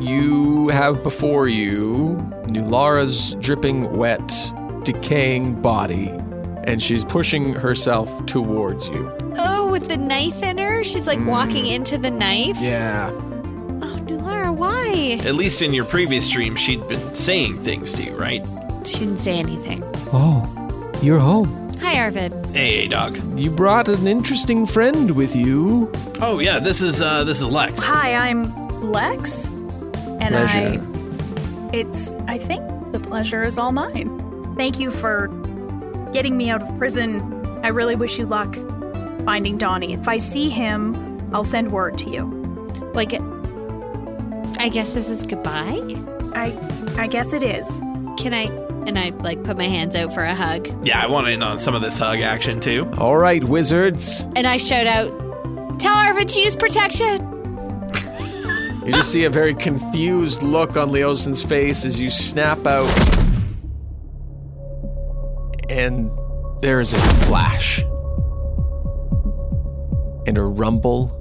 You have before you Nulara's dripping wet, decaying body, and she's pushing herself towards you. Oh, with the knife in her? She's like walking into the knife? Yeah. Oh, Nulara, why? At least in your previous stream, she'd been saying things to you, right? She didn't say anything. Oh, you're home. Hi, Arvid. Hey, dog. You brought an interesting friend with you. Oh yeah, this is uh this is Lex. Hi, I'm Lex. And Pleasure. I it's I think the pleasure is all mine. Thank you for getting me out of prison. I really wish you luck finding Donnie. If I see him, I'll send word to you. Like, I guess this is goodbye? I I guess it is. Can I? And I like put my hands out for a hug. Yeah, I want in on some of this hug action too. All right, wizards. And I shout out, Tell Arvid to use protection. You just see a very confused look on Leosin's face as you snap out. And there is a flash. And a rumble.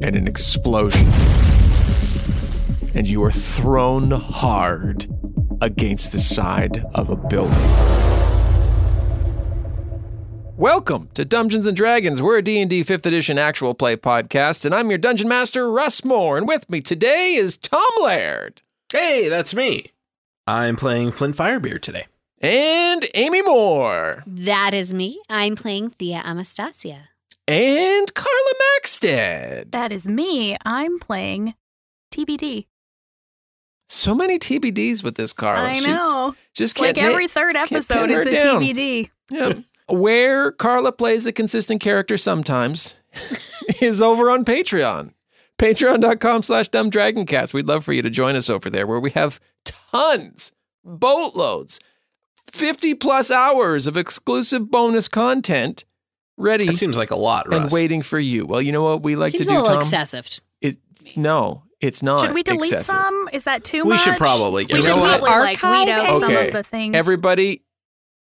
And an explosion. And you are thrown hard against the side of a building. Welcome to Dungeons and Dragons. We're a D&D 5th edition actual play podcast and I'm your dungeon master Russ Moore and with me today is Tom Laird Hey, that's me. I'm playing Flint Firebeard today. and Amy Moore That is me. I'm playing Thea Anastasia. and Carla Maxted. That is me. I'm playing TBD. So many TBDs with this Carla. I She's- know. just like can't na- every third episode, it's a down. TBD. Yeah. Where Carla plays a consistent character sometimes is over on Patreon. Patreon.com slash dumbdragoncast. We'd love for you to join us over there where we have tons, boatloads, 50 plus hours of exclusive bonus content ready That seems like a lot, Russ. and waiting for you. Well, you know what we like Seems to a do, little Tom? excessive. It, no, it's not. Should we delete excessive. some? Is that too We much? We should probably get We should probably like weed out Archive some of the things. Everybody,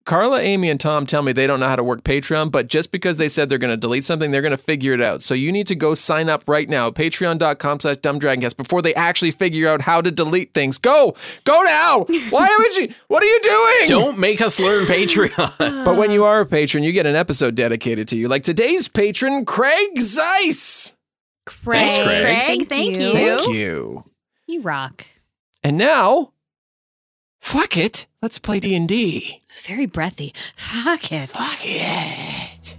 Carla, Amy, and Tom tell me they don't know how to work Patreon, but just because they said they're going to delete something, they're going to figure it out. So you need to go sign up right now, patreon.com slash dumbdragoncast, before they actually figure out how to delete things. Go! Go now! Why haven't you? What are you doing? Don't make us learn Patreon. But when you are a patron, you get an episode dedicated to you, like today's patron, Craig Craig. Zeiss. Thanks, Craig. Craig, thank you. Thank you. You rock. And now, fuck it, let's play D&D. It's very breathy. Fuck it. Fuck it.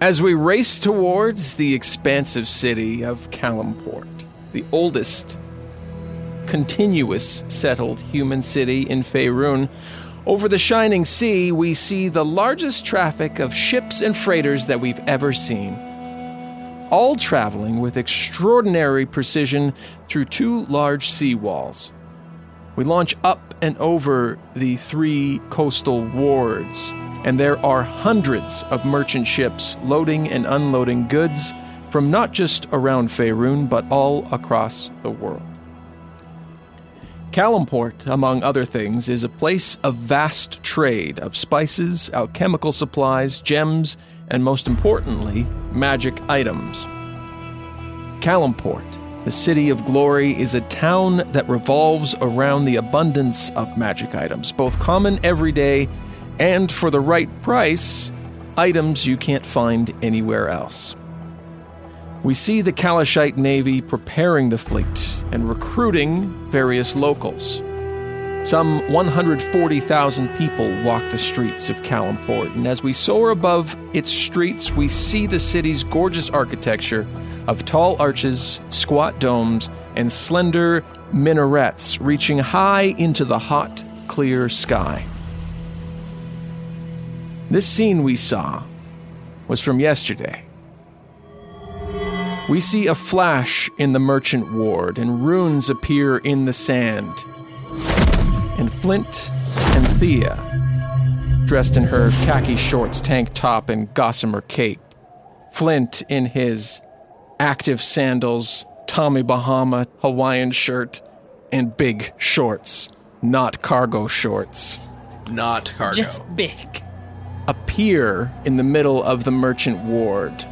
As we race towards the expansive city of Calimport, the oldest continuous settled human city in Faerun, over the shining sea, we see the largest traffic of ships and freighters that we've ever seen. All traveling with extraordinary precision through two large sea walls. We launch up and over the three coastal wards, and there are hundreds of merchant ships loading and unloading goods from not just around Faerun, but all across the world. Calimport, among other things, is a place of vast trade of spices, alchemical supplies, gems, and most importantly, magic items. Calimport, the city of glory, is a town that revolves around the abundance of magic items, both common everyday and, for the right price, items you can't find anywhere else. We see the Calishite Navy preparing the fleet and recruiting various locals. Some 140,000 people walk the streets of Calimport, and as we soar above its streets, we see the city's gorgeous architecture of tall arches, squat domes, and slender minarets reaching high into the hot, clear sky. This scene we saw was from yesterday. We see a flash in the merchant ward, and runes appear in the sand. And Flint and Thea, dressed in her khaki shorts, tank top, and gossamer cape. Flint in his active sandals, Tommy Bahama Hawaiian shirt, and big shorts, not cargo shorts, Not cargo. Just big. appear in the middle of the merchant ward.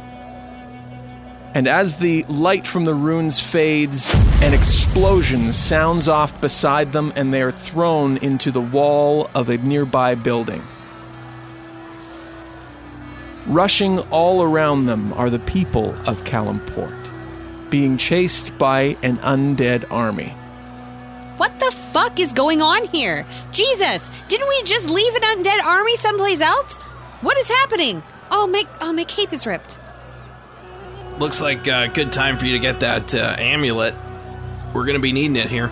And as the light from the runes fades, an explosion sounds off beside them, and they are thrown into the wall of a nearby building. Rushing all around them are the people of Calimport, being chased by an undead army. What the fuck is going on here? Jesus, didn't we just leave an undead army someplace else? What is happening? Oh, my, oh, my cape is ripped. Looks like a good time for you to get that uh, amulet. We're gonna be needing it here.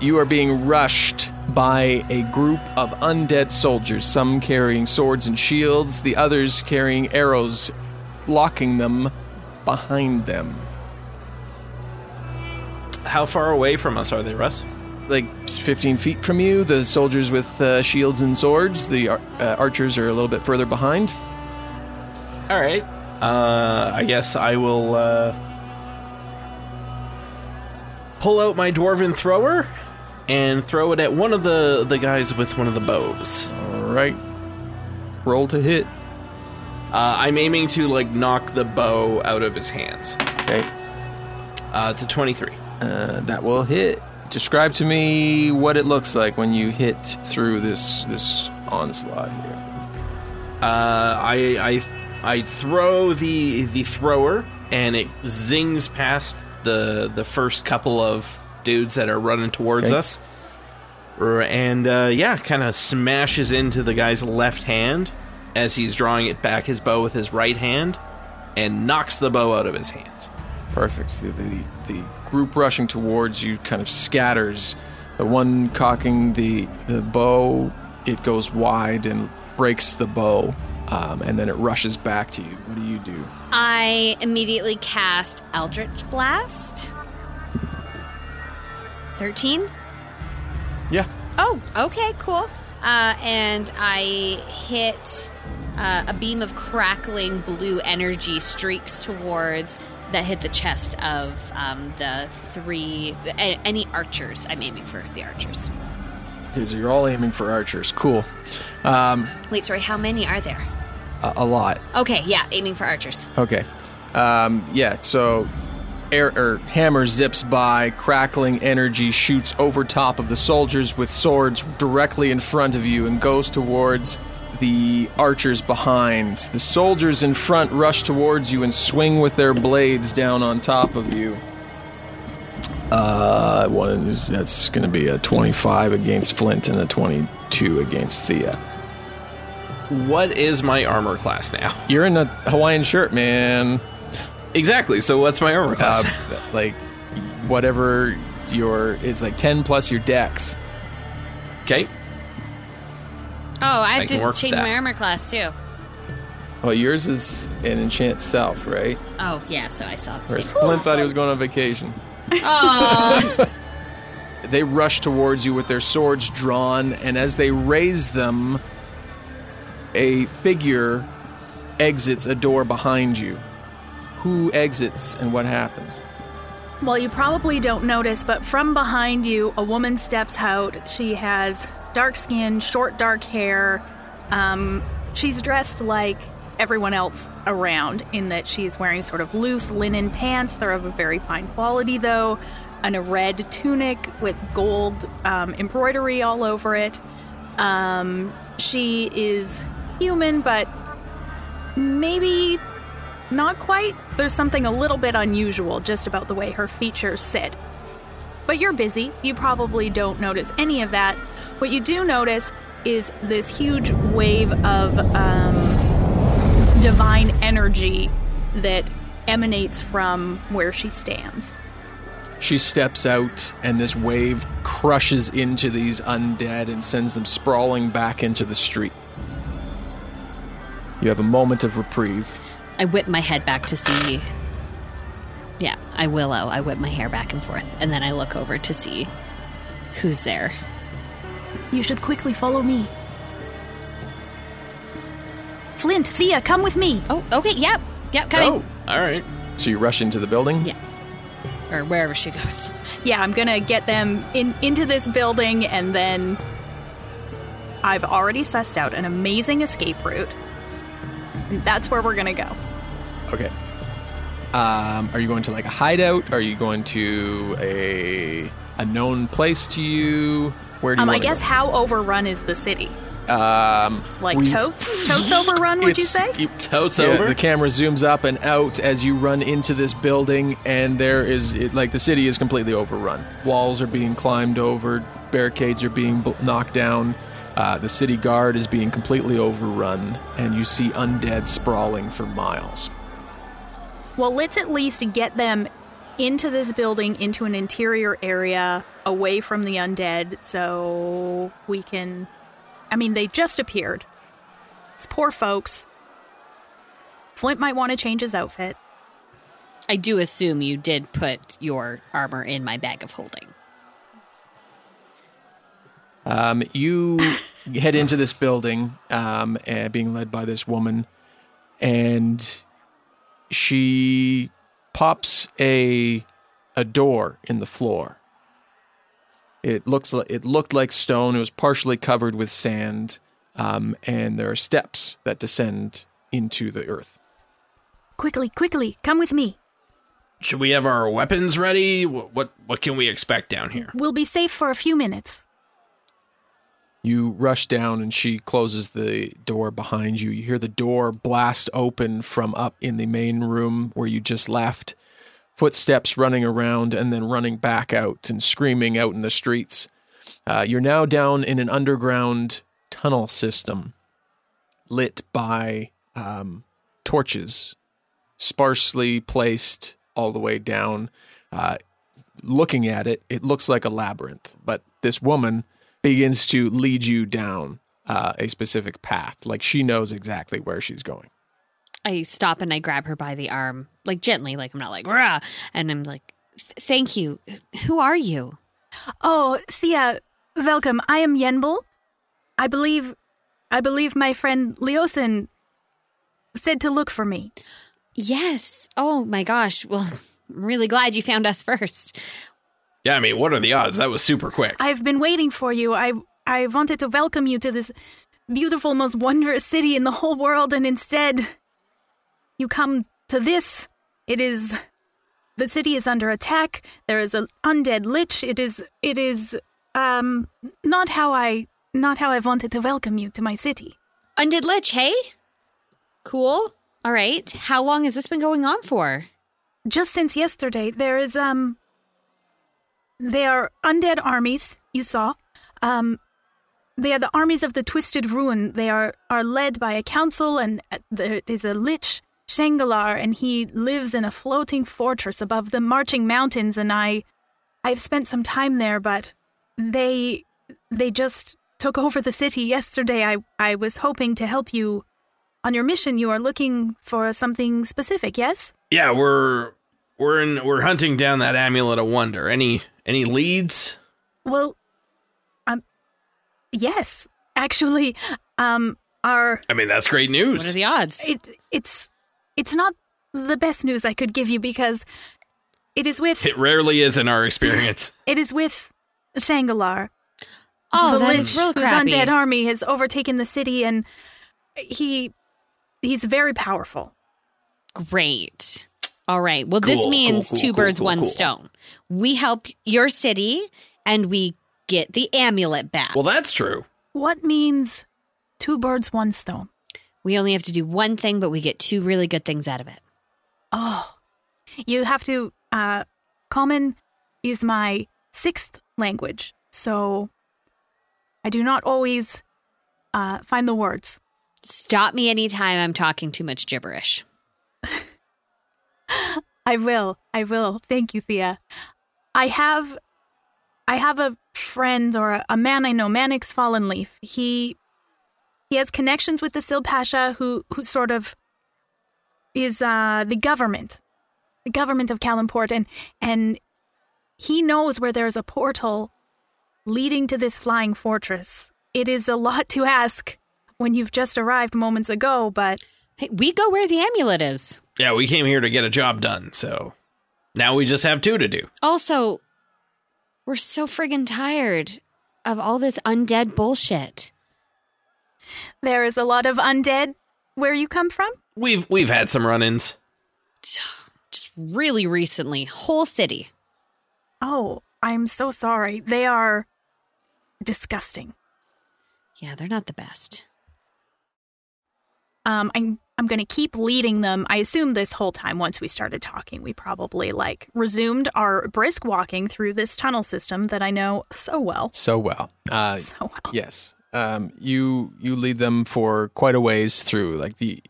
You are being rushed by a group of undead soldiers, some carrying swords and shields, the others carrying arrows, locking them behind them. How far away from us are they, Russ? Like 15 feet from you, the soldiers with uh, shields and swords, the ar- uh, archers are a little bit further behind. All right. Uh, I guess I will uh, pull out my dwarven thrower and throw it at one of the the guys with one of the bows. All right. Roll to hit. Uh, I'm aiming to like knock the bow out of his hands. Okay. Uh, it's a 23. Uh, that will hit. Describe to me what it looks like when you hit through this this onslaught here. Uh, I I I throw the the thrower and it zings past the the first couple of dudes that are running towards Okay. us. And uh, yeah, kind of smashes into the guy's left hand as he's drawing it back his bow with his right hand and knocks the bow out of his hands. Perfect. The, the, the group rushing towards you kind of scatters. The one cocking the, the bow, it goes wide and breaks the bow, um, and then it rushes back to you. What do you do? I immediately cast Eldritch Blast. 13? Yeah. Oh, okay, cool. Uh, and I hit uh, a beam of crackling blue energy streaks towards that hit the chest of um, the three a- any archers. I'm aiming for the archers. Okay, so you're all aiming for archers. Cool. Um, Wait, sorry, how many are there? A, a lot. Okay, yeah, aiming for archers. Okay. Um, yeah, so air or hammer zips by, crackling energy shoots over top of the soldiers with swords directly in front of you and goes towards the archers behind. The soldiers in front rush towards you and swing with their blades down on top of you. Uh, one is, that's going to be a 25 against Flint and a 22 against Thea. What is my armor class now? You're in a Hawaiian shirt, man. Exactly. So what's my armor class? uh, like whatever your is like 10 plus your dex okay. Oh, I have I can to change my armor class too. well yours is an enchant self right Oh, yeah, so I saw whereas this. flint thought he was going on vacation Oh, they rush towards you with their swords drawn and as they raise them a figure exits a door behind you who exits and what happens Well, you probably don't notice, but from behind you, a woman steps out. She has dark skin, short, dark hair. Um, she's dressed like everyone else around in that she's wearing sort of loose linen pants. They're of a very fine quality, though, and a red tunic with gold um, embroidery all over it. Um, she is human, but maybe not quite. There's something a little bit unusual just about the way her features sit. But you're busy. You probably don't notice any of that. What you do notice is this huge wave of um, divine energy that emanates from where she stands. She steps out, and this wave crushes into these undead and sends them sprawling back into the street. You have a moment of reprieve. I whip my head back to see. Yeah, I willow. I whip my hair back and forth, and then I look over to see who's there. You should quickly follow me. Flint, Thea, come with me. Oh, okay. Yep. Yep. Coming. Oh, all right. So you rush into the building? Yeah. Or wherever she goes. Yeah, I'm gonna get them in into this building, and then I've already sussed out an amazing escape route. And that's where we're gonna go. Okay. Um, are you going to like a hideout? Are you going to a a known place to you? Where do you Um, I guess go? how overrun is the city? Um, Like totes? Totes overrun? Would you say? it- Totes Yeah, over. the camera zooms up and out as you run into this building, and there is it, like the city is completely overrun. Walls are being climbed over, barricades are being bl- knocked down. Uh, the city guard is being completely overrun, and you see undead sprawling for miles. Well, let's at least get them into this building, into an interior area, away from the undead, so we can. I mean, they just appeared. It's poor folks. Flint might want to change his outfit. I do assume you did put your armor in my bag of holding. Um, you head into this building, um, and being led by this woman, and she pops a a door in the floor. It looks like it looked like stone. It was partially covered with sand, um, and there are steps that descend into the earth. Quickly, quickly, come with me. Should we have our weapons ready? What, what what can we expect down here? We'll be safe for a few minutes. You rush down, and she closes the door behind you. You hear the door blast open from up in the main room where you just left. Footsteps running around and then running back out and screaming out in the streets. Uh, you're now down in an underground tunnel system lit by um, torches, sparsely placed all the way down. Uh, looking at it, it looks like a labyrinth, but this woman begins to lead you down uh, a specific path. Like she knows exactly where she's going. I stop and I grab her by the arm, like gently, like I'm not like, Rah! and I'm like, thank you. Who are you? Oh, Thea, welcome. I am Yenbul. I believe, I believe my friend Leosin said to look for me. Yes. Oh my gosh. Well, I'm really glad you found us first. Yeah, I mean, what are the odds? That was super quick. I've been waiting for you. I I wanted to welcome you to this beautiful, most wondrous city in the whole world, and instead, you come to this. It is the city is under attack. There is an undead lich. It is it is um not how I not how I wanted to welcome you to my city. Undead Lich, hey? Cool. All right. How long has this been going on for? Just since yesterday, there is um. They are undead armies. You saw, um. They are the armies of the Twisted Rune. They are are led by a council, and uh, there is a lich, Shangalar, and he lives in a floating fortress above the marching mountains. And I, I've spent some time there, but they, they just took over the city yesterday. I I was hoping to help you on your mission. You are looking for something specific, yes? Yeah, we're we're in we're hunting down that amulet of wonder. Any any leads? Well, um, yes, actually, um, our I mean, that's great news. What are the odds? it it's it's not the best news I could give you because it is with It rarely is in our experience. it is with Shangalar. oh, the that lich is real whose crappy. undead army has overtaken the city, and he he's very powerful. Great. All right. Well, this means cool, cool, two cool, birds, cool, one cool. stone. We help your city and we get the amulet back. Well, that's true. What means two birds, one stone? we only have to do one thing, but we get two really good things out of it. Oh, you have to. Uh, common is my sixth language, so I do not always uh, find the words. Stop me anytime I'm talking too much gibberish. I will. I will. Thank you, Thea. I have, I have a friend or a, a man I know, Mannix Fallen Leaf. He, He has connections with the Syl-Pasha, who who sort of is uh, the government, the government of Calimport, and and he knows where there's a portal leading to this flying fortress. It is a lot to ask when you've just arrived moments ago, but Hey, we go where the amulet is. Yeah, we came here to get a job done, so now we just have two to do. Also, we're so friggin' tired of all this undead bullshit. there is a lot of undead where you come from. We've we've had some run-ins. Just really recently, whole city. Oh, I'm so sorry. They are disgusting. Yeah, they're not the best. Um, I'm I'm going to keep leading them. I assume this whole time, once we started talking, we probably like resumed our brisk walking through this tunnel system that I know so well. So well. Uh, So well. Yes. Um, you you lead them for quite a ways through. Like the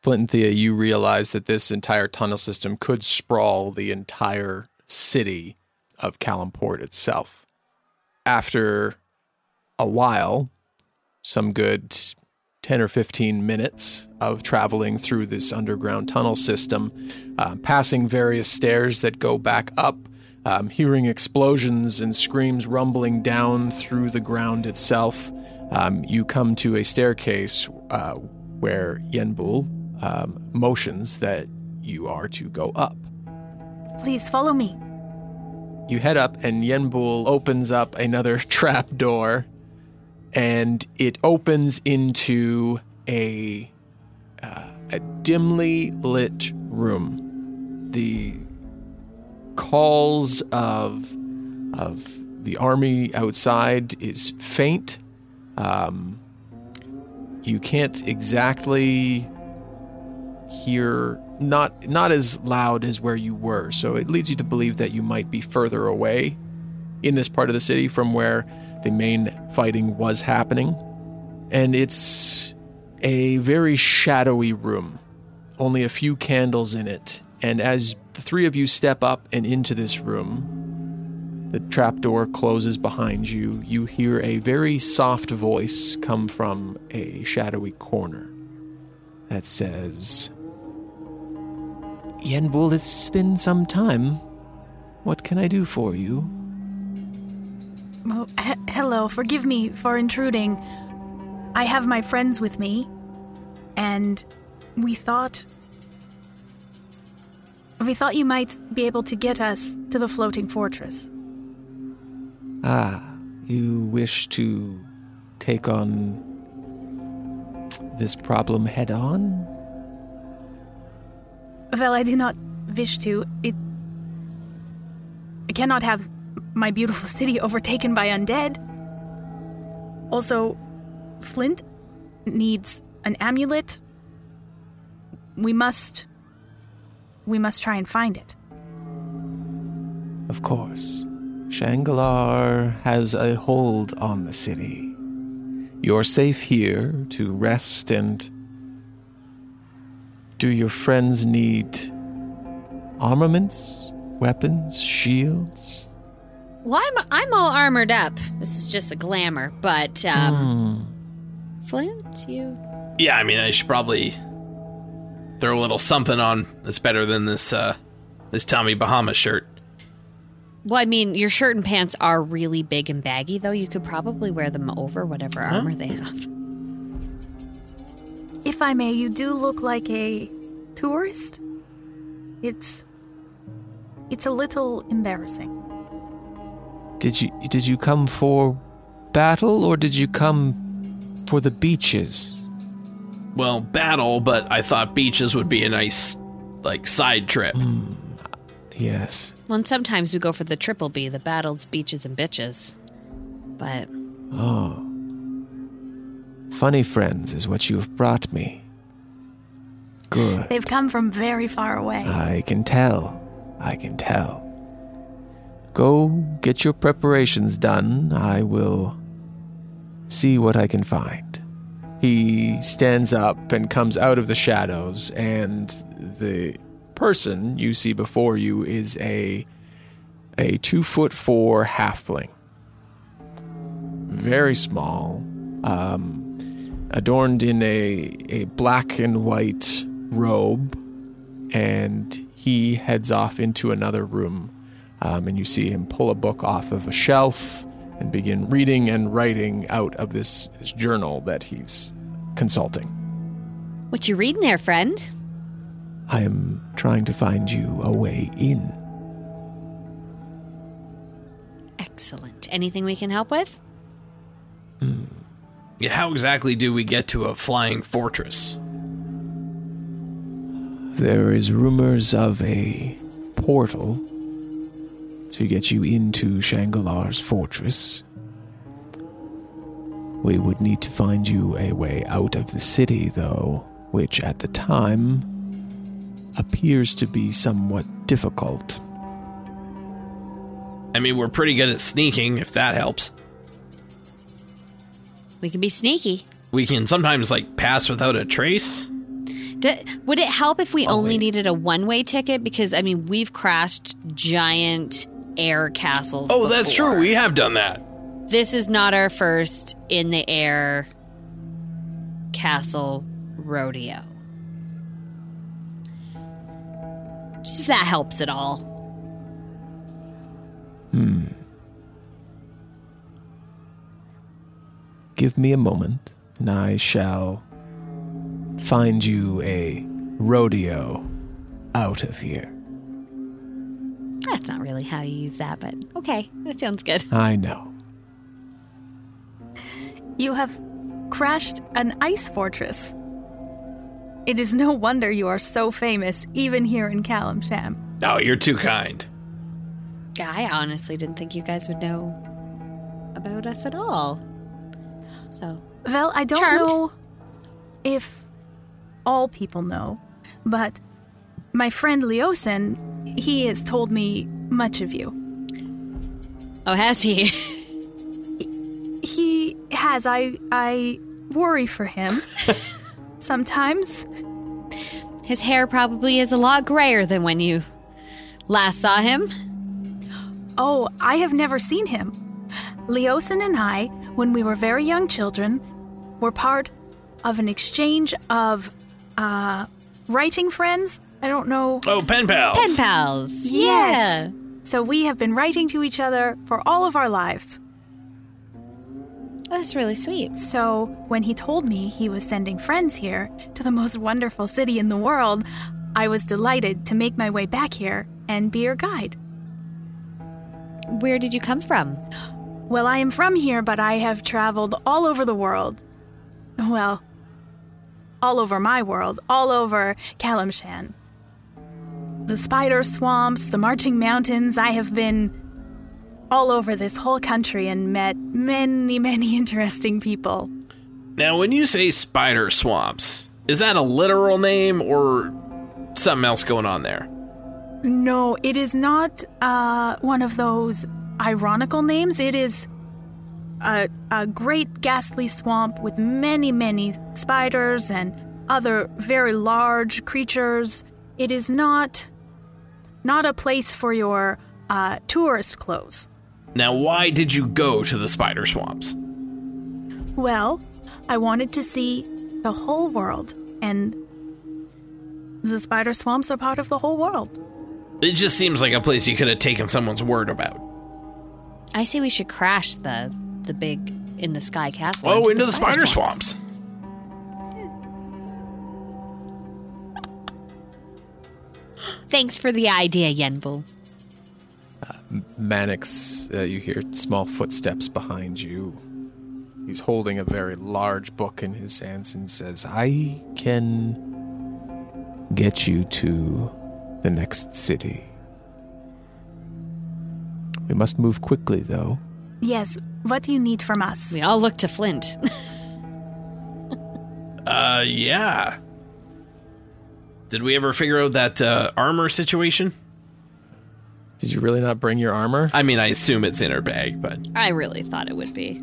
Flint and Thea, you realize that this entire tunnel system could sprawl the entire city of Calimport itself. After a while, some good 10 or 15 minutes of traveling through this underground tunnel system, uh, passing various stairs that go back up, um, hearing explosions and screams rumbling down through the ground itself. Um, you come to a staircase uh, where Yenbul um, motions that you are to go up. Please follow me. You head up, and Yenbul opens up another trap door, and it opens into a uh, a dimly lit room. The calls of of the army outside is faint. Um, you can't exactly hear not not as loud as where you were, so it leads you to believe that you might be further away in this part of the city from where the main fighting was happening. And it's a very shadowy room, only a few candles in it. And as the three of you step up and into this room, the trapdoor closes behind you. You hear a very soft voice come from a shadowy corner that says, Yenbul, it's been some time. What can I do for you? Oh, he- hello, forgive me for intruding. I have my friends with me, and we thought. We thought you might be able to get us to the floating fortress. Ah, you wish to take on this problem head on? Well, I do not wish to. It. I cannot have my beautiful city overtaken by undead. Also, Flint needs an amulet. We must. We must try and find it. Of course. Shangalar has a hold on the city. You're safe here to rest and. Do your friends need armaments, weapons, shields? Well, I'm I'm all armored up. This is just a glamour, but um, Flint, you Yeah, I mean, I should probably throw a little something on that's better than this uh this Tommy Bahama shirt. Well, I mean, your shirt and pants are really big and baggy, though. You could probably wear them over whatever armor they have. If I may, you do look like a tourist. It's. It's a little embarrassing. Did you did you come for battle or did you come for the beaches? Well, battle, but I thought beaches would be a nice like side trip. Hmm. Yes. Well, and sometimes we go for the triple B, the battles, beaches, and bitches. But Oh. Funny friends is what you have brought me. Good. They've come from very far away. I can tell. I can tell. Go get your preparations done. I will see what I can find. He stands up and comes out of the shadows, and the person you see before you is a a two foot four halfling. Very small. Um, adorned in a, a black and white robe, and he heads off into another room. Um, and you see him pull a book off of a shelf and begin reading and writing out of this, this journal that he's consulting. What you reading there, friend? I am trying to find you a way in. Excellent. Anything we can help with? Yeah, how exactly do we get to a flying fortress? There is rumors of a portal to get you into Shangalar's fortress. We would need to find you a way out of the city, though, which at the time appears to be somewhat difficult. I mean, we're pretty good at sneaking, if that helps. We can be sneaky. We can sometimes, like, pass without a trace. D- would it help if we oh, only needed a one way ticket? Because, I mean, we've crashed giant air castles. Oh, that's before. true. We have done that. This is not our first in the air castle rodeo. Just if that helps at all. Hmm. Give me a moment, and I shall find you a rodeo out of here. That's not really how you use that, but okay, that sounds good. I know. You have crashed an ice fortress. It is no wonder you are so famous, even here in Calimshan. Oh, you're too kind. I honestly didn't think you guys would know about us at all. So, Well, I don't Charmed. know if all people know, but my friend Leosin, he has told me much of you. oh, has he? He has. I I worry for him. Sometimes. His hair probably is a lot grayer than when you last saw him. Oh, I have never seen him. Leosin and I, when we were very young children, were part of an exchange of uh writing friends. I don't know. Oh, pen pals. Pen pals. Yes. Yeah. So we have been writing to each other for all of our lives. Oh, that's really sweet. So when he told me he was sending friends here to the most wonderful city in the world, I was delighted to make my way back here and be your guide. Where did you come from? Well, I am from here, but I have traveled all over the world. Well, all over my world, all over Calimshan. The spider swamps, the marching mountains, I have been all over this whole country and met many, many interesting people. Now, when you say spider swamps, is that a literal name or something else going on there? No, it is not uh, one of those ironical names. It is a, a great ghastly swamp with many, many spiders and other very large creatures. It is not not a place for your uh, tourist clothes. Now, why did you go to the spider swamps? Well, I wanted to see the whole world, and the spider swamps are part of the whole world. It just seems like a place you could have taken someone's word about. I say we should crash the the big in the sky castle. Oh, into the spider swamps. Thanks for the idea, Yenbul. Mannix, uh, you hear small footsteps behind you. He's holding a very large book in his hands and says, I can get you to the next city. We must move quickly, though. Yes, what do you need from us? We all look to Flint. Uh, yeah. Did we ever figure out that uh, armor situation? Did you really not bring your armor? I mean, I assume it's in her bag, but I really thought it would be.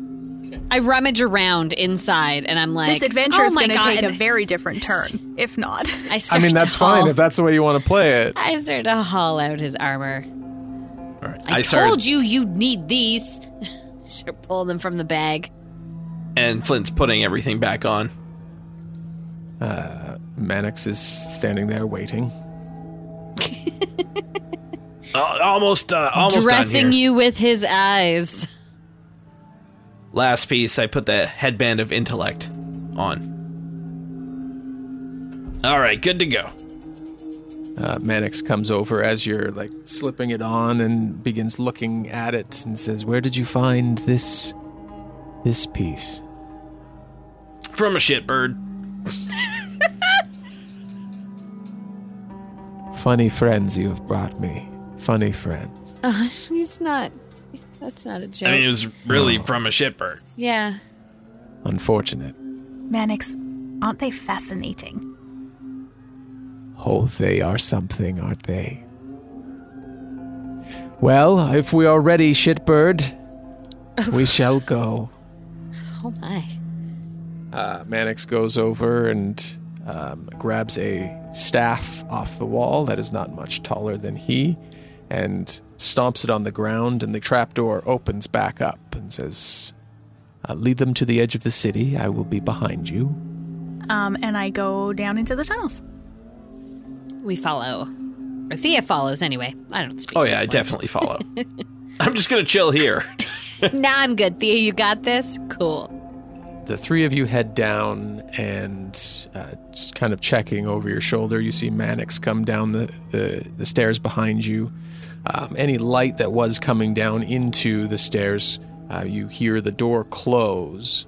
I rummage around inside, and I'm like, This adventure oh is my going to take a very different turn, if not. I, I start mean, to that's haul- fine if that's the way you want to play it. I start to haul out his armor. all right. I, started- told you you'd need these. start pulling them from the bag. And Flint's putting everything back on. Mannix is standing there waiting. Uh, almost, uh, almost Dressing here. you with his eyes. Last piece, I put the headband of intellect on. All right, good to go. Uh, Mannix comes over as you're like slipping it on and begins looking at it and says, "Where did you find this this piece?" From a shitbird. Funny friends you have brought me. Funny friends. Uh, he's not. That's not a joke. I mean, it was really from a shitbird. yeah. Unfortunate. Mannix, aren't they fascinating? Oh, they are something, aren't they? Well, if we are ready, shitbird, we shall go. Oh my. Uh, Mannix goes over and um, grabs a staff off the wall that is not much taller than he and stomps it on the ground, and the trapdoor opens back up and says, uh, Lead them to the edge of the city. I will be behind you. Um, and I go down into the tunnels. We follow. Or Thea follows anyway. I don't speak. Oh yeah, I definitely follow. I'm just gonna chill here. Nah, I'm good. Thea, you got this? Cool. The three of you head down and uh, just kind of checking over your shoulder. You see Mannix come down the, the, the stairs behind you. Um, any light that was coming down into the stairs, uh, you hear the door close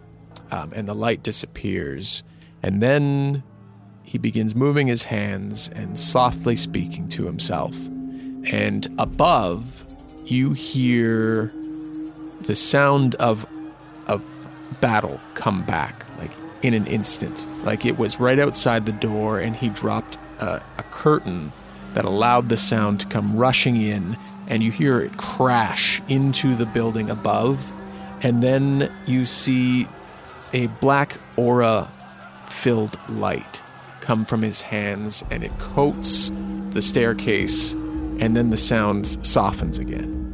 um, and the light disappears. And then he begins moving his hands and softly speaking to himself. And above, you hear the sound of of battle come back like in an instant. Like it was right outside the door and he dropped a, a curtain that allowed the sound to come rushing in and you hear it crash into the building above and then you see a black aura filled light come from his hands and it coats the staircase and then the sound softens again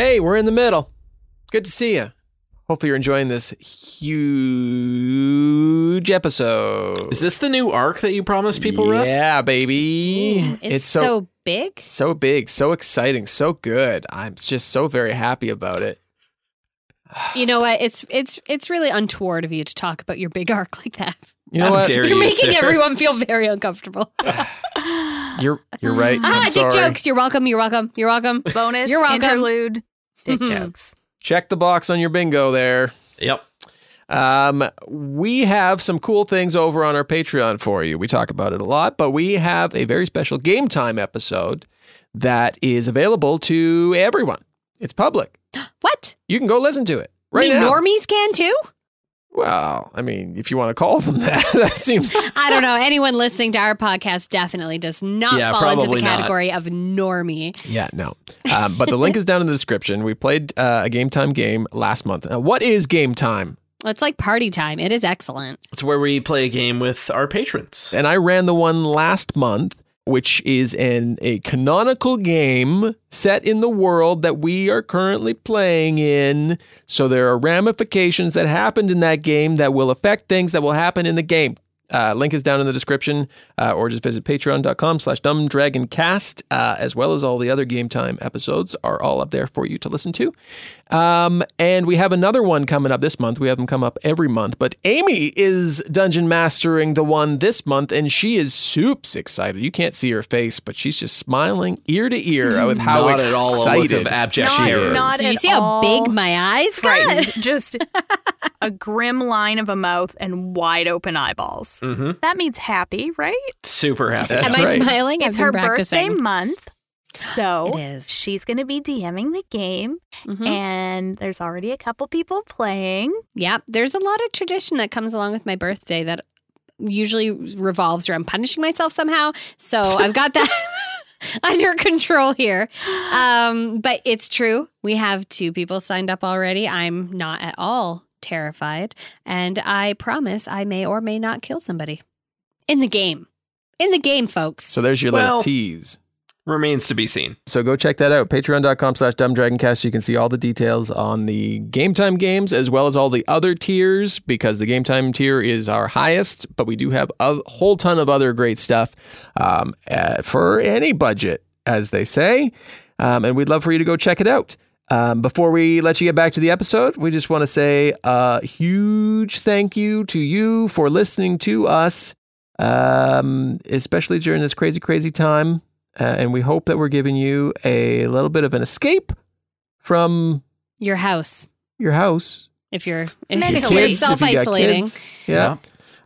Hey, we're in the middle. Good to see you. Hopefully, you're enjoying this huge episode. Is this the new arc that you promised people, Russ? Yeah, baby. It's, so, big. so big, so exciting, so good. I'm just so very happy about it. You know what? It's it's it's really untoward of you to talk about your big arc like that. You know what? You're you, making sir. everyone feel very uncomfortable. You're you're right. ah, I'm dick sorry. jokes. You're welcome. You're welcome. You're welcome. Bonus, You're welcome. interlude, dick Mhm. jokes. Check the box on your bingo there. Yep. Um, we have some cool things over on our Patreon for you. We talk about it a lot, but we have a very special game time episode that is available to everyone. It's public. What? You can go listen to it right Me now. normies can too? Well, I mean, if you want to call them that, that seems. I don't know. Anyone listening to our podcast definitely does not Yeah, fall into the probably not. category of normie. Yeah, no. Um, but the link is down in the description. We played uh, a game time game last month. Now, what is game time? It's like party time. It is excellent. It's where we play a game with our patrons. and I ran the one last month, which is an a canonical game set in the world that we are currently playing in. So there are ramifications that happened in that game that will affect things that will happen in the game. Uh, link is down in the description, uh, or just visit patreon.com slash dumbdragoncast, uh, as well as all the other game time episodes are all up there for you to listen to. Um, and we have another one coming up this month. We have them come up every month, but Amy is dungeon mastering the one this month, and she is soups excited. You can't see her face, but she's just smiling ear to ear with how Not at excited all a look of abject Not- she terror. is. not- Did you at see how big my eyes Frightened. got? Just a grim line of a mouth and wide open eyeballs. Mm-hmm. That means happy, right? Super happy. That's Am I right. smiling? it's I've her practicing. birthday month. So It is. she's going to be DMing the game, Mhm. and there's already a couple people playing. Yeah, there's a lot of tradition that comes along with my birthday that usually revolves around punishing myself somehow. So I've got that under control here. Um, but it's true. We have two people signed up already. I'm not at all terrified, and I promise I may or may not kill somebody in the game. In the game, folks. So there's your Well- little tease. Remains to be seen. So go check that out. Patreon.com slash dumbdragoncast. You can see all the details on the game time games as well as all the other tiers because the game time tier is our highest, but we do have a whole ton of other great stuff um, uh, for any budget, as they say. Um, and we'd love for you to go check it out. Um, before we let you get back to the episode, we just want to say a huge thank you to you for listening to us, um, especially during this crazy, crazy time. Uh, and we hope that we're giving you a little bit of an escape from Your house, your house. if you're, Your Mentally. you're kids, if you got self-isolating. kids. Yeah.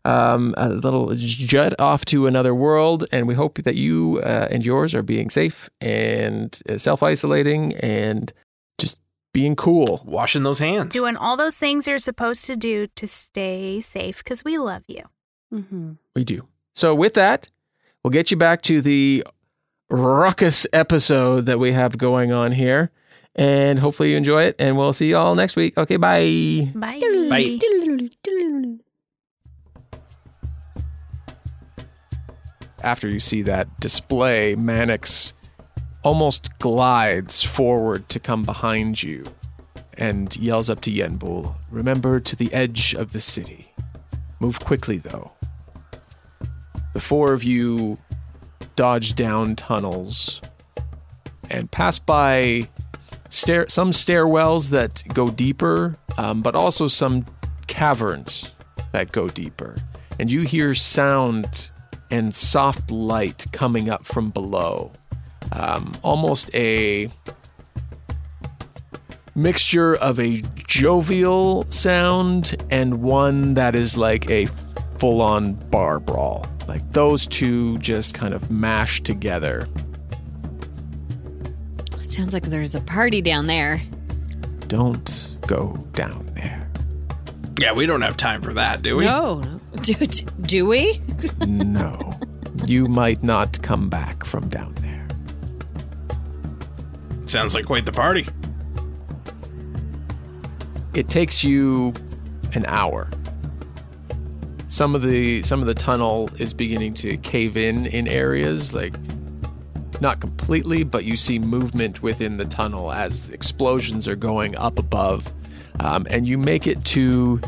Um, a little jet off to another world. And we hope that you uh, and yours are being safe and uh, self isolating and just being cool. Washing those hands. Doing all those things you're supposed to do to stay safe because we love you. hmm We do. So, with that, we'll get you back to the ruckus episode that we have going on here. And hopefully you enjoy it. And we'll see you all next week. Okay, bye. Bye. Bye. After you see that display, Mannix almost glides forward to come behind you and yells up to Yenbul Remember to the edge of the city. Move quickly, though. The four of you dodge down tunnels and pass by stair- some stairwells that go deeper, um, but also some caverns that go deeper. And you hear sound and soft light coming up from below. Um, almost a mixture of a jovial sound and one that is like a full on bar brawl. Like those two just kind of mashed together. It sounds like there's a party down there. Don't go down there. Yeah, we don't have time for that, do we? No, no. Do, do we? No. you might not come back from down there. Sounds like quite the party. It takes you an hour. Some of the some of the tunnel is beginning to cave in in areas like not completely, but you see movement within the tunnel as explosions are going up above, um, and you make it to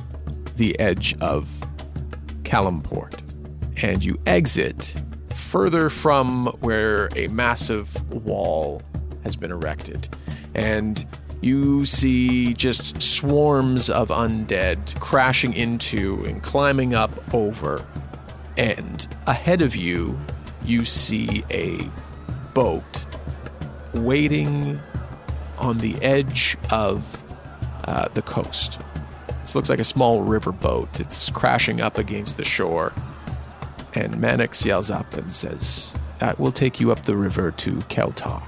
the edge of Calimport, and you exit further from where a massive wall has been erected, and you see just swarms of undead crashing into and climbing up over, and ahead of you, you see a boat waiting on the edge of uh, the coast. This looks like a small river boat. It's crashing up against the shore. And Mannix yells up and says, That will take you up the river to Keltar.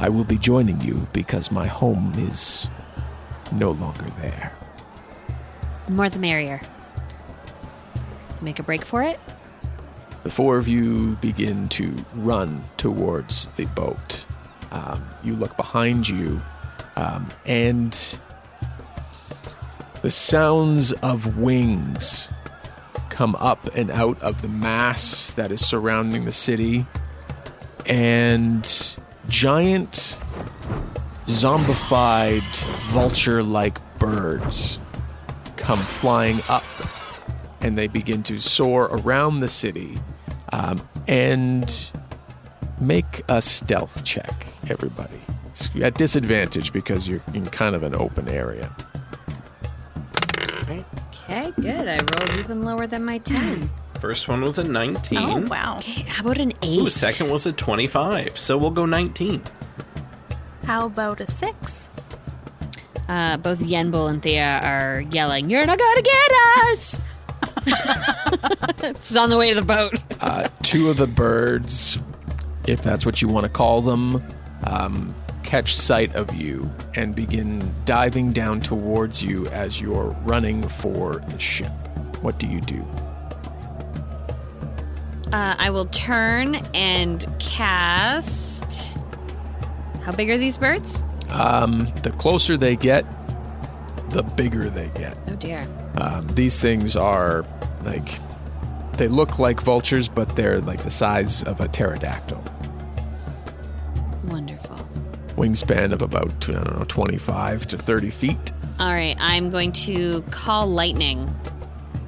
I will be joining you because my home is no longer there. The more the merrier. Make a break for it? The four of you begin to run towards the boat. Um, you look behind you, um, and the sounds of wings come up and out of the mass that is surrounding the city, and giant, zombified, vulture like birds come flying up and they begin to soar around the city um, and make a stealth check, everybody. It's at disadvantage because you're in kind of an open area. Okay, good. I rolled even lower than my 10. First one was a 19. Oh, wow. Okay, how about an 8? Ooh, second was a 25. So we'll go 19. How about a six? Uh, both Yenbul and Thea are yelling, You're not gonna get us! She's on the way to the boat. Uh, two of the birds, if that's what you want to call them, um, catch sight of you and begin diving down towards you as you're running for the ship. What do you do? Uh, I will turn and cast. How big are these birds? Um, the closer they get, the bigger they get. Oh dear. Um, these things are like they look like vultures, but they're like the size of a pterodactyl. Wonderful. Wingspan of about I don't know, twenty-five to thirty feet. All right, I'm going to call lightning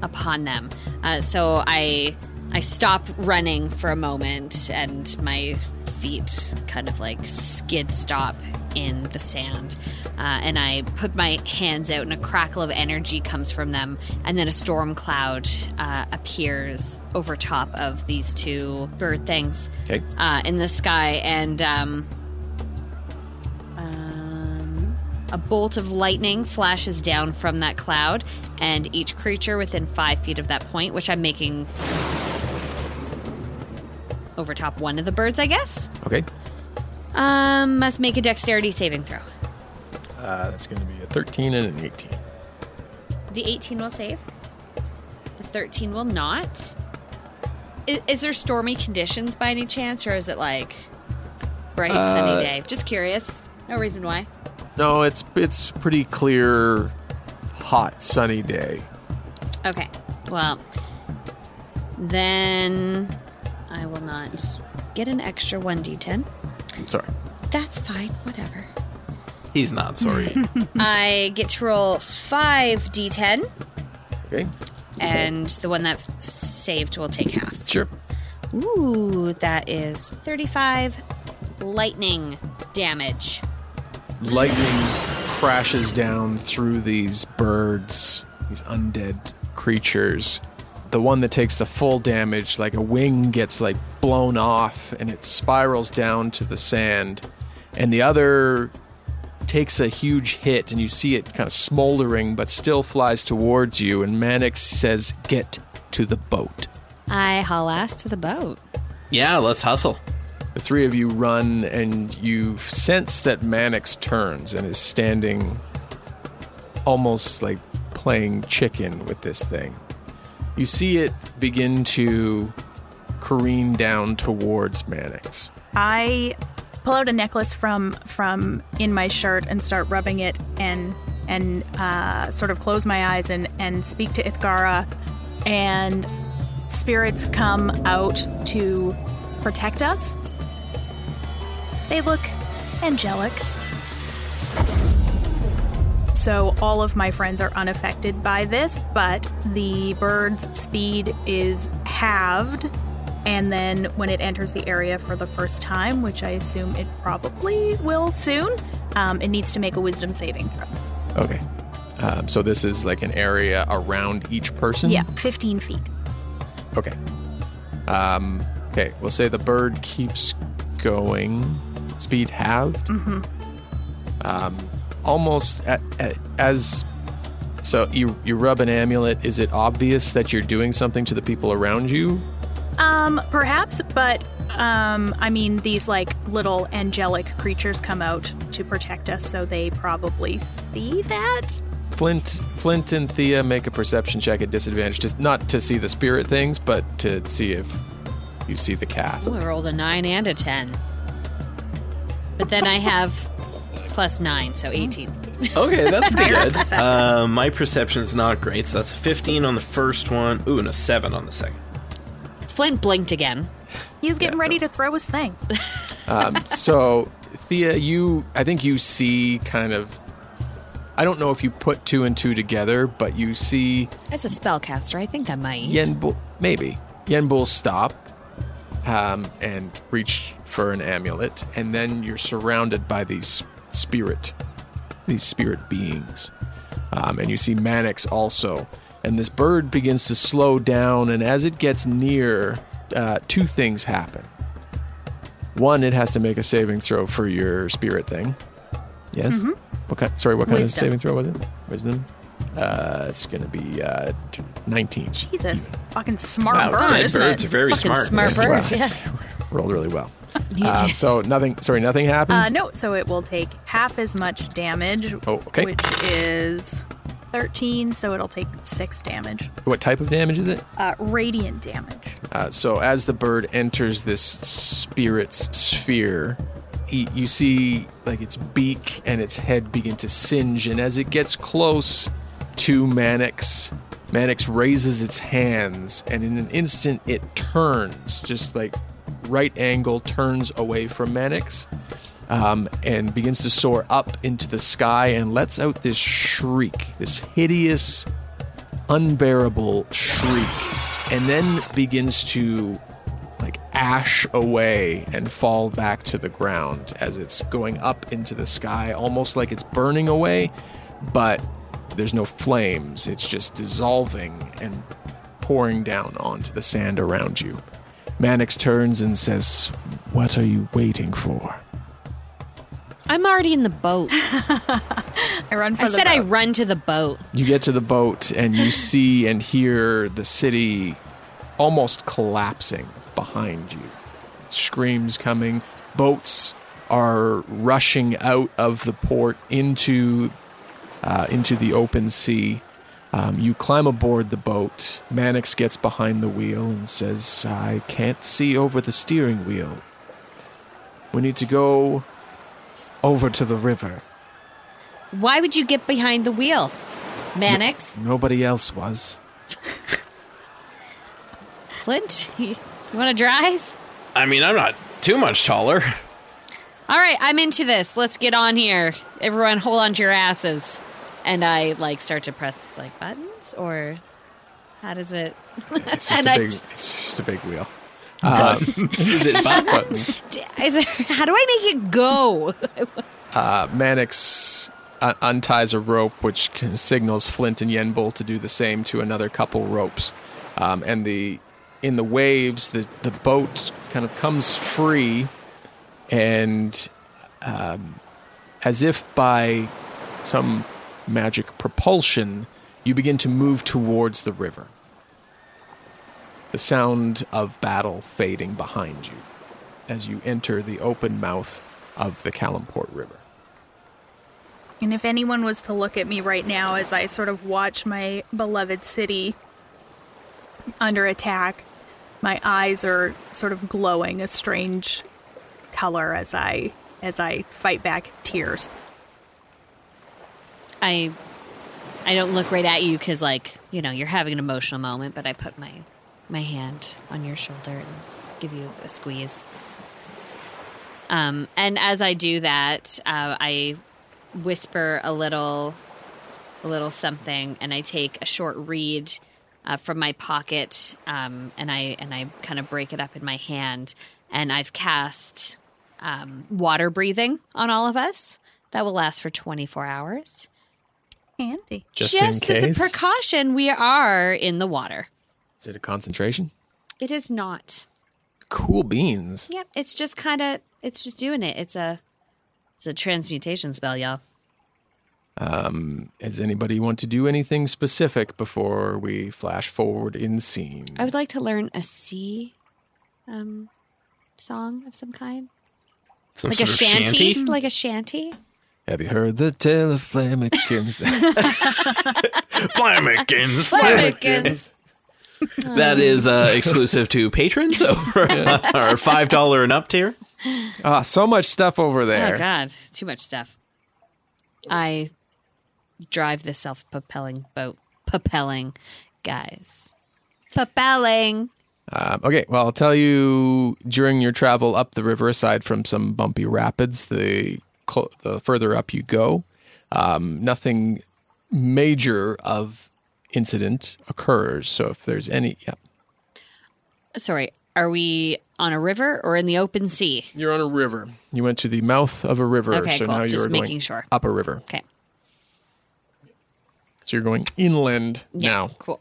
upon them. Uh, so I I stop running for a moment, and my feet kind of like skid stop in the sand. Uh, and I put my hands out, and a crackle of energy comes from them, and then a storm cloud uh, appears over top of these two bird things Okay. uh, in the sky, and um, um, a bolt of lightning flashes down from that cloud, and each creature within five feet of that point, which I'm making over top one of the birds, I guess, Okay. um, must make a dexterity saving throw. Uh, that's going to be a thirteen and an eighteen. The 18 will save. The 13 will not. Is, is there stormy conditions by any chance, or is it like bright sunny day? Just curious. No reason why. No, it's it's pretty clear, hot, sunny day. Okay. Well, then I will not get an extra 1d10. Sorry. That's fine. Whatever. He's not sorry. I get to roll 5d10, Okay. and the one that f- saved will take half. Sure. Ooh, that is 35 lightning damage. Lightning crashes down through these birds, these undead creatures. The one that takes the full damage, like a wing gets like blown off and it spirals down to the sand. And the other takes a huge hit and you see it kind of smoldering but still flies towards you and Mannix says, "Get to the boat." I haul ass to the boat. yeah, let's hustle. The three of you run, and you sense that Mannix turns and is standing almost like playing chicken with this thing. You see it begin to careen down towards Mannix. I pull out a necklace from from in my shirt and start rubbing it and and uh, sort of close my eyes and and speak to Ithgara, and spirits come out to protect us. They look angelic. So all of my friends are unaffected by this, but the bird's speed is halved and then when it enters the area for the first time, which I assume it probably will soon, um, it needs to make a wisdom saving throw. Okay. Um, so this is like an area around each person? Yeah, 15 feet. Okay. Um, okay, we'll say the bird keeps going. Speed halved. Mm-hmm. Um, almost at, at, as. So you you rub an amulet. Is it obvious that you're doing something to the people around you? Um, perhaps, but um, I mean, these like little angelic creatures come out to protect us, so they probably see that. Flint, Flint, and Thea make a perception check at disadvantage, just not to see the spirit things, but to see if you see the cast. Ooh, I rolled a 9 and a 10. But then I have plus 9, so 18. Okay, that's pretty good. Uh, my perception's not great, so that's a 15 on the first one. Ooh, and a 7 on the second. Flint blinked again. He was getting ready to throw his thing. So, Thea, you, I think you see kind of. I don't know if you put two and two together, but you see As a spellcaster, I think I might. Yenbul, maybe Yenbul stop um, and reach for an amulet, and then you're surrounded by these spirit, these spirit beings, um, and you see Mannix also. And this bird begins to slow down, and as it gets near, uh, two things happen. One, it has to make a saving throw for your spirit thing. Yes. What kind? Sorry, what kind of saving throw was it? Wisdom. Uh, it's gonna be uh, nineteen. Jesus, fucking smart Wow, bird, nice isn't birds it? very Fucking smart. smart bird. Wow. Yeah. Rolled really well. Did. so nothing. Sorry, nothing happens. Uh, no, so it will take half as much damage, Oh, okay. which is 13, so it'll take 6 damage. What type of damage is it? Uh, radiant damage. Uh, so as the bird enters this spirit's sphere, you see like its beak and its head begin to singe, and as it gets close to Mannix, Mannix raises its hands, and in an instant it turns, just like right angle turns away from Mannix, um, and begins to soar up into the sky and lets out this shriek, this hideous, unbearable shriek, and then begins to like ash away and fall back to the ground as it's going up into the sky, almost like it's burning away, but there's no flames. It's just dissolving and pouring down onto the sand around you. Mannix turns and says, What are you waiting for? I'm already in the boat. I run for I the said I run to the boat. You get to the boat and you see and hear the city almost collapsing behind you. Screams coming. Boats are rushing out of the port into uh, into the open sea. Um, you climb aboard the boat. Mannix gets behind the wheel and says, "I can't see over the steering wheel. We need to go over to the river." Why would you get behind the wheel? Mannix? Nobody else was. Flint? You want to drive? I mean, I'm not too much taller. All right, I'm into this. Let's get on here. Everyone, hold on to your asses. And I like start to press like buttons, or how does it? It's just, And a I big, just- it's just a big wheel. Is it buttons? Is it, how do I make it go? Uh, Mannix uh, unties a rope, which can- signals Flint and Yenbul to do the same to another couple ropes. Um, and the in the waves, the the boat kind of comes free, and um, as if by some magic propulsion, you begin to move towards the river. The sound of battle fading behind you as you enter the open mouth of the Calimport River. And if anyone was to look at me right now as I sort of watch my beloved city under attack, my eyes are sort of glowing a strange color as I as I fight back tears. I I don't look right at you because like you know you're having an emotional moment, but I put my my hand on your shoulder and give you a squeeze. Um, and as I do that, uh, I whisper a little, a little something, and I take a short reed uh, from my pocket, um, and I and I kind of break it up in my hand, and I've cast um, water breathing on all of us. That will last for 24 hours. Handy. Just, Just in as case. a precaution, we are in the water. Is it a concentration? It is not. Cool beans. Yep, it's just kind of it's just doing it. It's a it's a transmutation spell, y'all. Um, does anybody want to do anything specific before we flash forward in scene? I would like to learn a sea um song of some kind. Some Like a sort of shanty? Like a shanty? Have you heard the tale of Flamikins? Flamikins, Flamikins. That is uh, exclusive to patrons over our five dollar and up tier. ah, so much stuff over there. Oh god, too much stuff. I drive the self-propelling boat. Propelling, guys. Propelling. Um, okay, well, I'll tell you during your travel up the river, aside from some bumpy rapids, the cl- the further up you go, um, nothing major of incident occurs. So if there's any, yeah, Sorry, are we on a river or in the open sea? you're on a river. You went to the mouth of a river, Okay, so cool. now you're going making sure. up a river. Okay. So you're going inland Yeah, now. Cool.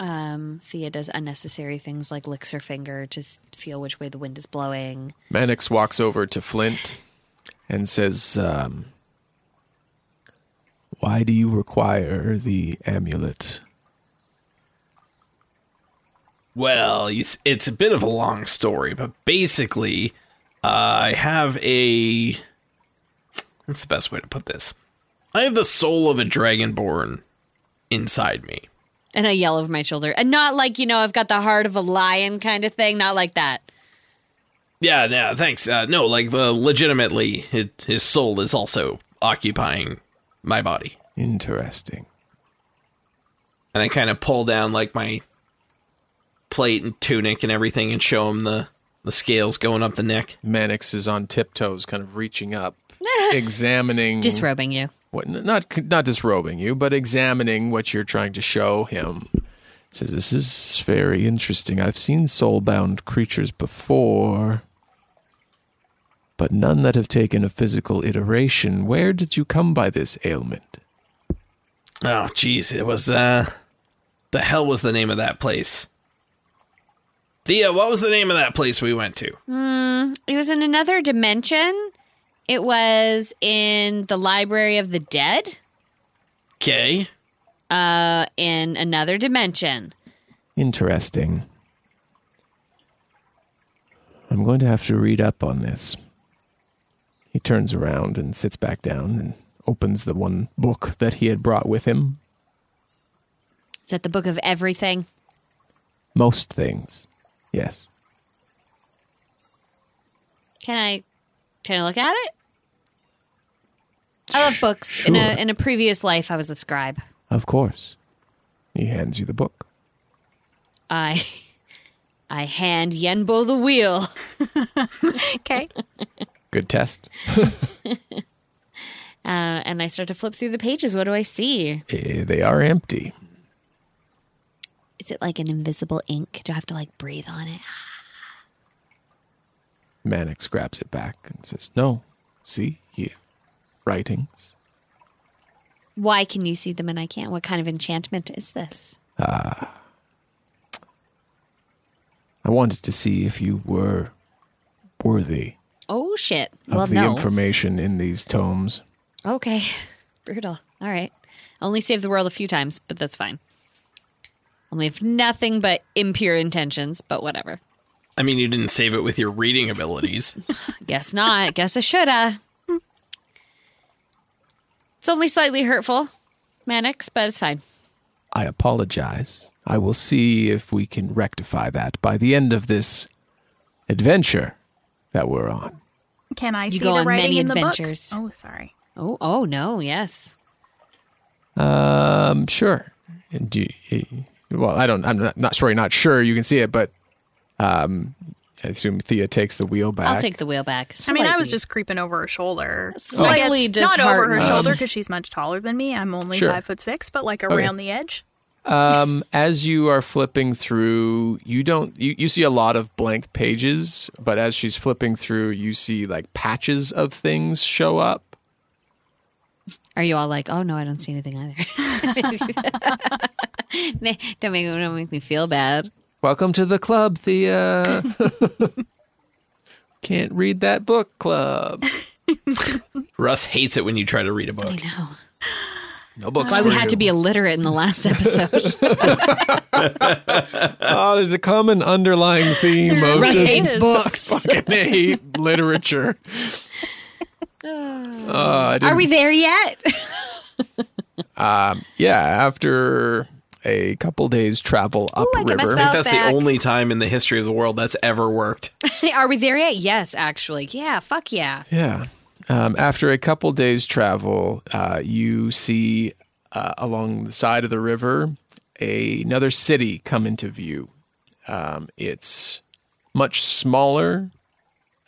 Um, Thea does unnecessary things like licks her finger to feel which way the wind is blowing. Mannix walks over to Flint and says, um, Why do you require the amulet? Well, you, it's a bit of a long story, but basically, uh, I have a. What's the best way to put this? I have the soul of a dragonborn inside me. And I yell over my shoulder. And not like, you know, I've got the heart of a lion kind of thing. Not like that. Yeah, no, thanks. Uh, no, like the legitimately, his, his soul is also occupying my body, Interesting. and I kind of pull down like my plate and tunic and everything, and show him the the scales going up the neck. Mannix is on tiptoes, kind of reaching up, examining Disrobing you. What not not disrobing you, but examining what you're trying to show him. Says this is very interesting. I've seen soul-bound creatures before, but none that have taken a physical iteration. Where did you come by this ailment? Oh, jeez, it was uh, the hell was the name of that place? Thea, what was the name of that place we went to? Mm, it was in another dimension. It was in the Library of the Dead. Okay, Uh, in another dimension. Interesting. I'm going to have to read up on this. He turns around and sits back down and opens the one book that he had brought with him. Is that the book of everything? Most things. Yes. Can I can I look at it? I love books. In a in a previous life I was a scribe. Of course. He hands you the book. I I hand Yenbo the wheel. Okay. Good test. Uh, and I start to flip through the pages. What do I see? Eh, they are empty. Is it like an invisible ink? Do I have to like breathe on it? Mannix grabs it back and says, No, see here. Writings. Why can you see them and I can't? What kind of enchantment is this? Ah. I wanted to see if you were worthy Oh shit. of Well, the no. information in these tomes. Okay. Brutal. All right. Only saved the world a few times, but that's fine. Only have nothing but impure intentions, but whatever. I mean you didn't save it with your reading abilities. Guess not. Guess I shoulda. It's only slightly hurtful, Mannix, but it's fine. I apologize. I will see if we can rectify that by the end of this adventure that we're on. Can I You see go the on writing many in the book? adventures. Oh, sorry. Oh, oh no, yes. Um, sure. Do you, well, I don't. I'm not, not sorry, not sure. You can see it, but um, I assume Thea takes the wheel back. I'll take the wheel back. I mean, I was just creeping over her shoulder. Slightly guess not over her shoulder because she's much taller than me. I'm only Sure. five foot six, but like around the edge. Um, as you are flipping through, you don't you, you see a lot of blank pages, but as she's flipping through, you see like patches of things show up. Are you all like, oh no, I don't see anything either? Don't make don't make me feel bad. Welcome to the club, Thea. Can't read that book club. Russ hates it when you try to read a book. I know. No books. Why we had you. to be illiterate in the last episode. Oh, there's a common underlying theme of Russ just hates books. fucking hate literature. Uh, Are we there yet? Yeah, after a couple days travel I get my upriver. spell- I think that's back. the only time in the history of the world that's ever worked. Are we there yet? Yes, actually. Yeah, fuck yeah. Yeah. Um, after a couple days travel, uh, you see uh, along the side of the river a, another city come into view. Um, it's much smaller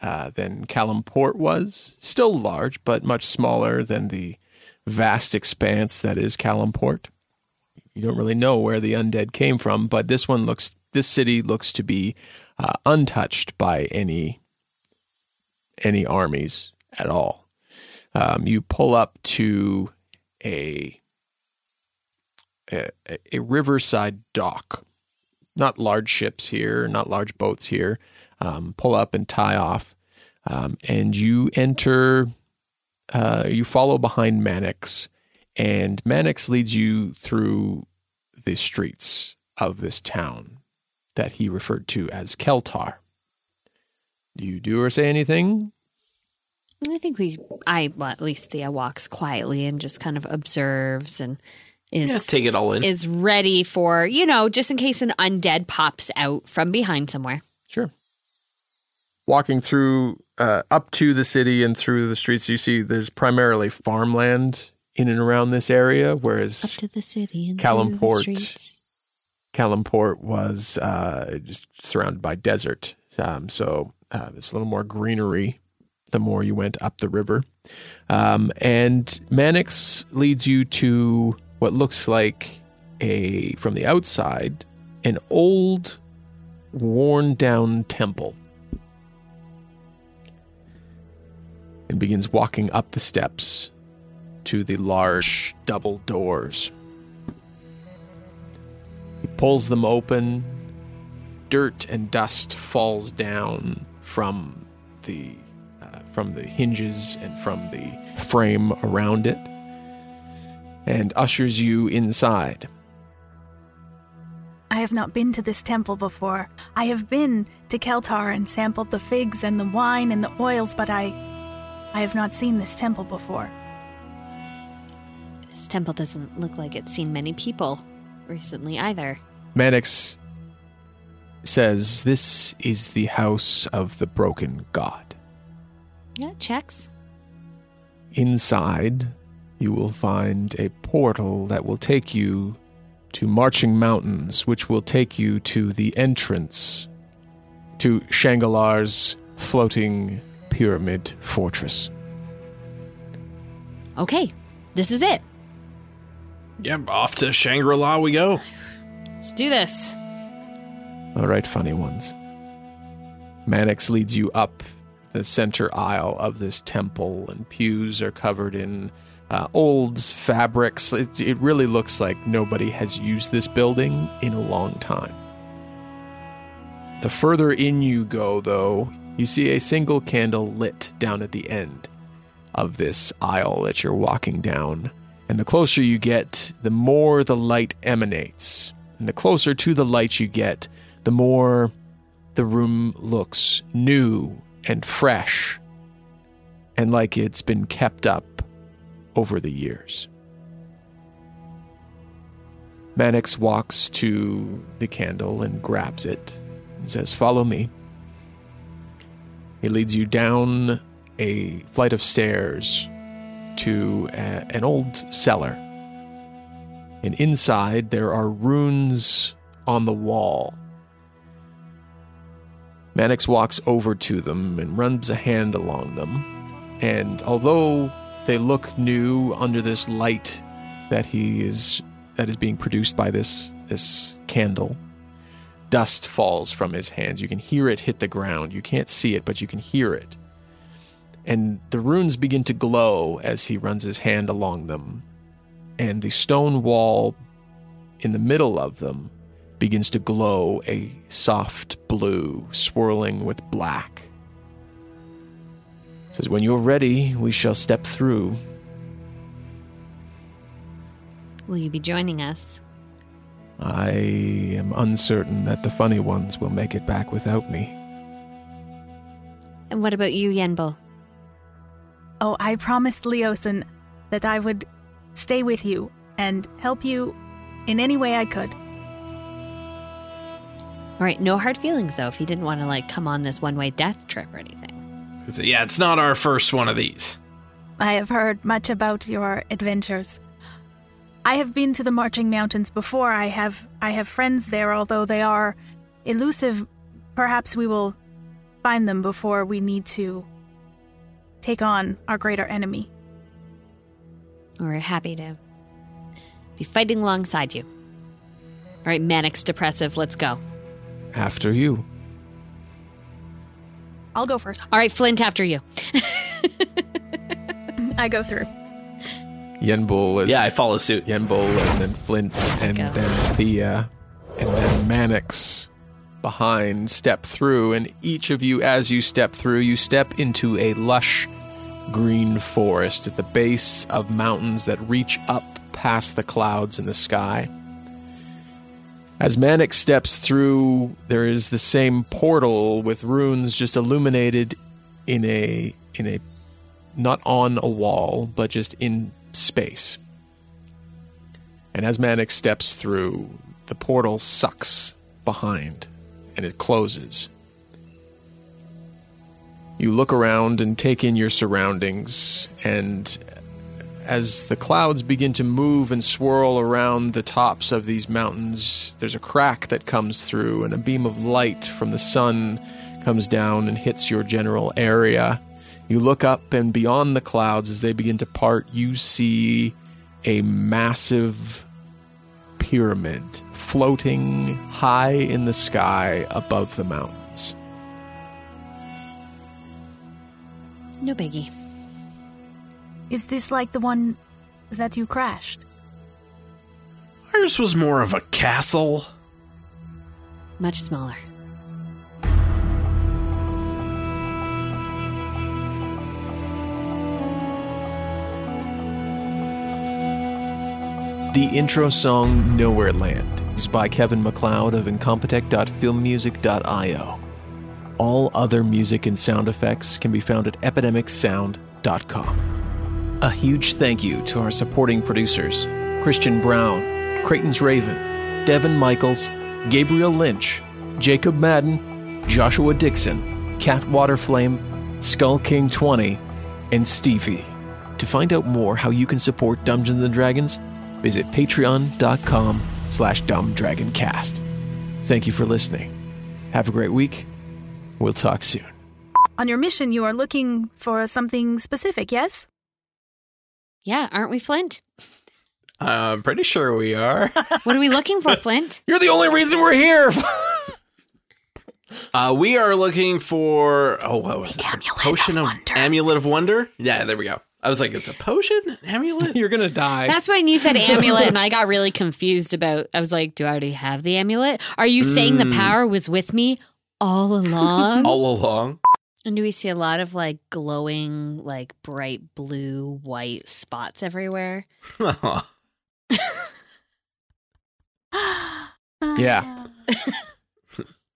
uh, than Calimport was, still large, but much smaller than the vast expanse that is Calimport. You don't really know where the undead came from, but this one looks, this city looks to be uh, untouched by any any armies at all. Um, you pull up to a, a a riverside dock. Not large ships here, not large boats here. Um, pull up and tie off, um, and you enter. Uh, you follow behind Mannix, and Mannix leads you through the streets of this town that he referred to as Keltar. Do you do or say anything? I think we, I, well, at least Thea walks quietly and just kind of observes and is Yeah, take it all in. is ready for, you know, just in case an undead pops out from behind somewhere. Sure. walking through uh, up to the city and through the streets, you see there's primarily farmland in and around this area, whereas to the city and Calimport. Calimport was uh, just surrounded by desert. Um, so uh, it's a little more greenery the more you went up the river. Um, and Mannix leads you to what looks like a, from the outside, an old, worn down temple. And begins walking up the steps to the large double doors. He pulls them open. Dirt and dust falls down from the uh, from the hinges and from the frame around it, and ushers you inside. I have not been to this temple before. I have been to Keltar and sampled the figs and the wine and the oils, but I I have not seen this temple before. This temple doesn't look like it's seen many people recently either. Mannix says, This is the house of the broken god. Yeah, checks. Inside, you will find a portal that will take you to Marching Mountains, which will take you to the entrance to Shangalar's floating pyramid fortress. Okay, this is it. Yeah, off to Shangri La we go. Let's do this. All right, funny ones. Mannix leads you up the center aisle of this temple, and pews are covered in uh, old fabrics. It, it really looks like nobody has used this building in a long time. The further in you go, though, you see a single candle lit down at the end of this aisle that you're walking down. And the closer you get, the more the light emanates. And the closer to the light you get, the more the room looks new and fresh and like it's been kept up over the years. Mannix walks to the candle and grabs it and says, Follow me. He leads you down a flight of stairs to a, an old cellar. And inside, there are runes on the wall. Mannix walks over to them and runs a hand along them. And although they look new under this light that he is that is being produced by this this candle, dust falls from his hands. You can hear it hit the ground. You can't see it, but you can hear it. And the runes begin to glow as he runs his hand along them. And the stone wall in the middle of them begins to glow a soft blue, swirling with black. Says, When you're ready, we shall step through. Will you be joining us? I am uncertain that the funny ones will make it back without me. And what about you, Yenbo? Oh, I promised Leosin that I would stay with you and help you in any way I could. All right, no hard feelings though if he didn't want to like come on this one-way death trip or anything. So, yeah, it's not our first one of these. I have heard much about your adventures. I have been to the Marching Mountains before. I have I have friends there, although they are elusive. Perhaps we will find them before we need to take on our greater enemy. We're happy to be fighting alongside you. All right, Mannix Depressive, let's go. After you. I'll go first. All right, Flint after you. I go through. Yenbul is Yeah, I follow suit. Yenbul and then Flint and Go. then Thea uh, and then Mannix behind step through and each of you as you step through you step into a lush green forest at the base of mountains that reach up past the clouds in the sky. As Mannix steps through, there is the same portal with runes just illuminated in a in a not on a wall, but just in space. And as Mannix steps through, the portal sucks behind and it closes. You look around and take in your surroundings, and as the clouds begin to move and swirl around the tops of these mountains, there's a crack that comes through, and a beam of light from the sun comes down and hits your general area. You look up, and beyond the clouds, as they begin to part, you see a massive pyramid floating high in the sky above the mountains. No biggie. Is this like the one that you crashed? Ours was more of a castle. Much smaller. The intro song Nowhere Land is by Kevin MacLeod of incompetech.filmmusic.io. All other music and sound effects can be found at epidemicsound.com. A huge thank you to our supporting producers Christian Brown, Creighton's Raven, Devin Michaels, Gabriel Lynch, Jacob Madden, Joshua Dixon, Cat Waterflame, Skull King 20, and Stevie. To find out more how you can support Dungeons and Dragons, visit patreon.com slash dumbdragoncast. Thank you for listening. Have a great week. We'll talk soon. On your mission, you are looking for something specific, yes? Yeah, aren't we, Flint? I'm pretty sure we are. What are we looking for, Flint? You're the only reason we're here. Uh, we are looking for oh, what was it? Amulet potion of of, Wonder. amulet of wonder. Yeah, there we go. I was like, it's a potion, An amulet. You're going to die. That's when you said amulet, and I got really confused about. I was like, "Do I already have the amulet? Are you saying the mm. power was with me all along?" All along. and do we see a lot of like glowing, like bright blue, white spots everywhere? yeah.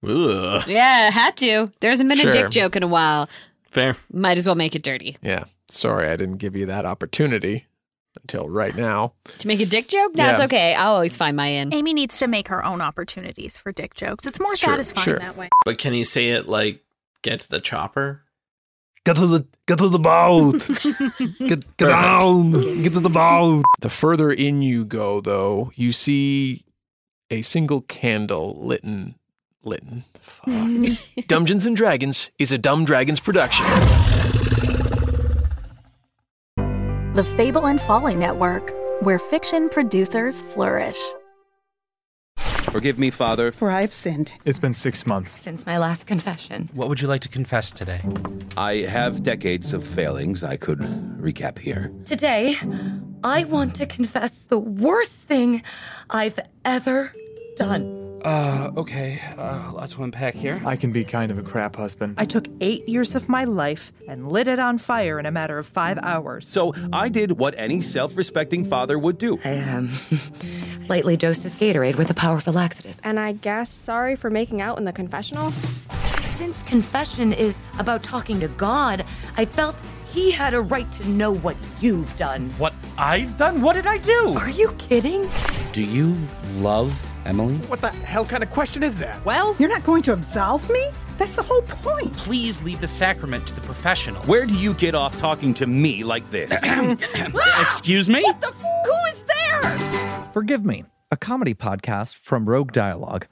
Ugh. Yeah, had to. There hasn't been Sure. a dick joke in a while. Fair. Might as well make it dirty. Yeah. Sorry, I didn't give you that opportunity until right now. To make a dick joke? No, it's Yeah. okay. I'll always find my in. Amy needs to make her own opportunities for dick jokes. It's more It's satisfying sure. that way. But can you say it like get to the chopper? Get to the get to the boat. get get down. Get to the boat. The further in you go, though, you see a single candle litten. Litten. Fuck. Dungeons and Dragons is a Dumb Dragons production. The Fable and Folly Network, where fiction producers flourish. Forgive me, Father. For I've sinned. It's been six months. Since my last confession. What would you like to confess today? I have decades of failings I could recap here. Today, I want to confess the worst thing I've ever done. Uh, okay. Uh, lots to unpack here. I can be kind of a crap husband. I took eight years of my life and lit it on fire in a matter of five hours. So I did what any self respecting father would do. I um, lightly dosed his Gatorade with a powerful laxative. And I guess sorry for making out in the confessional. Since confession is about talking to God, I felt he had a right to know what you've done. What I've done? What did I do? Are you kidding? Do you love Emily? What the hell kind of question is that? Well, you're not going to absolve me? That's the whole point. Please leave the sacrament to the professional. Where do you get off talking to me like this? Ah! Excuse me? What The f- who is there? Forgive me, a comedy podcast from Rogue Dialogue.